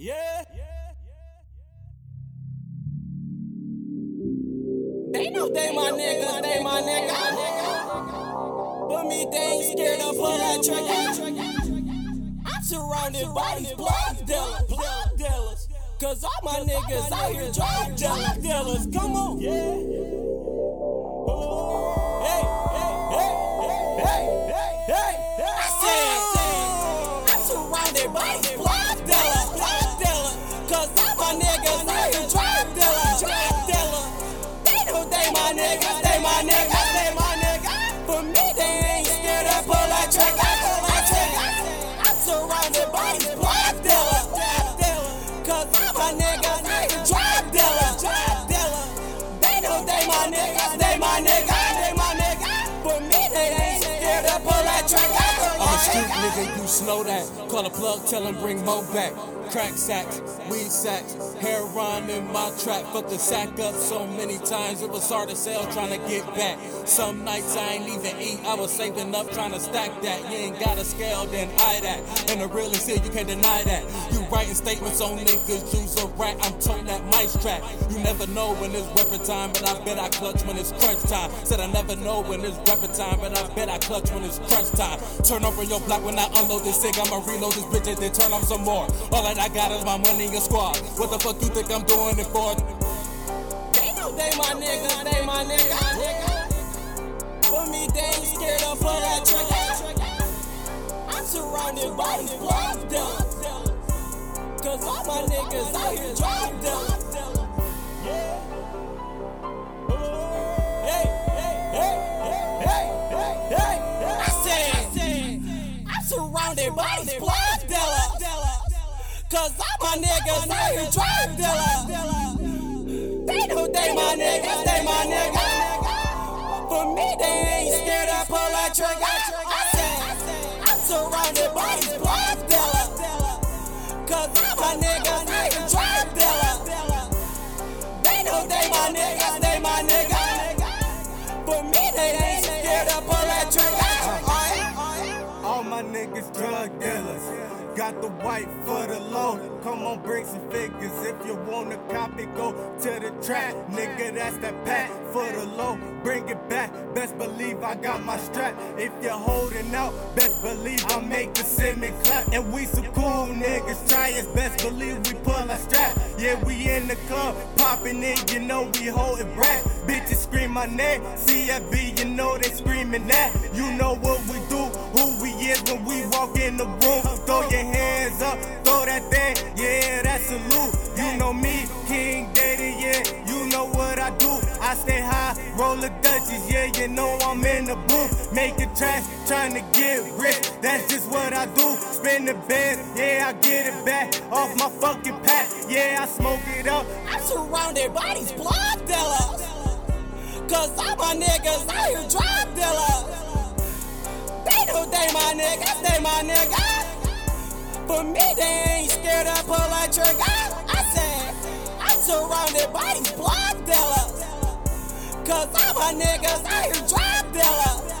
Yeah. They know they my niggas, they my nigga. But me, they ain't scared to pull that trigger. I'm surrounded by these blood dealers, blood dealers. Cause all my niggas out here drug dealers. Come on. My niggas dealers. They know they my niggas, they my niggas, they my niggas. For me, they ain't scared to pull that trigger, I'm a street nigga, you slow that. Call a plug, tell him bring Mo back. Crack sacks, weed sacks, heroin in my trap. Fuck the sack up so many times, it was hard to sell trying to get back. Some nights I ain't even eat, I was saving up trying to stack that. You ain't got a scale, then I that. And the real is here, you can't deny that. You writing statements on niggas, use a rat, I'm toting that mice trap. You never know when it's weapon time, but I bet I clutch when it's crunch time. Said I never know when it's weapon time, but I bet I clutch when it's crunch time. Turn over your block when I unload this cig, I'ma reload this bitch and then turn off some more. All that I got is my money and squad. What the fuck you think I'm doing it for? They know they my niggas, they my niggas. For me, they ain't scared to pull that trigger. I'm surrounded by these blood dealers. Cause all my niggas out here drug dealers. Yeah. Hey, hey, hey, hey, hey, hey. I said, I'm surrounded by these blood dealers. Cause my niggas out here drug dealers. They know they my niggas, they my niggas. For me, they ain't scared to pull that trigger. I said, I'm surrounded by these blood dealers. Cause my niggas out here drug dealers. They know they my niggas, they my niggas. Nigga. For me, they ain't scared to pull that trigger. All my niggas drug dealers. Got the white for the low. Come on, bring some figures. If you wanna copy, go to the track. Nigga, that's that pack for the low. Bring it back. Best believe I got my strap. If you're holding out, best believe I make the semi clap. And we some cool niggas. Try it, best believe we pull a strap. Yeah, we in the club, popping it, you know we holding back. Bitches scream my name. CFB, you know they screaming that. You know what we do, who we is when we walk in the room. Hands up, throw that thing, yeah, that's salute. You know me, King Daddy, yeah, you know what I do. I stay high, roll the Dutchies, yeah, you know I'm in the booth. Making tracks, trying to get rich, that's just what I do. Spin the band, yeah, I get it back off my fucking pack, yeah, I smoke it up. I'm surrounded by these blood dealers. Cause all my niggas out here drug dealers. They know they my niggas, they my niggas. For me, they ain't scared to pull that trigger. Ah, I said, I'm surrounded by these block dealers. Cause all my niggas out here drug dealers.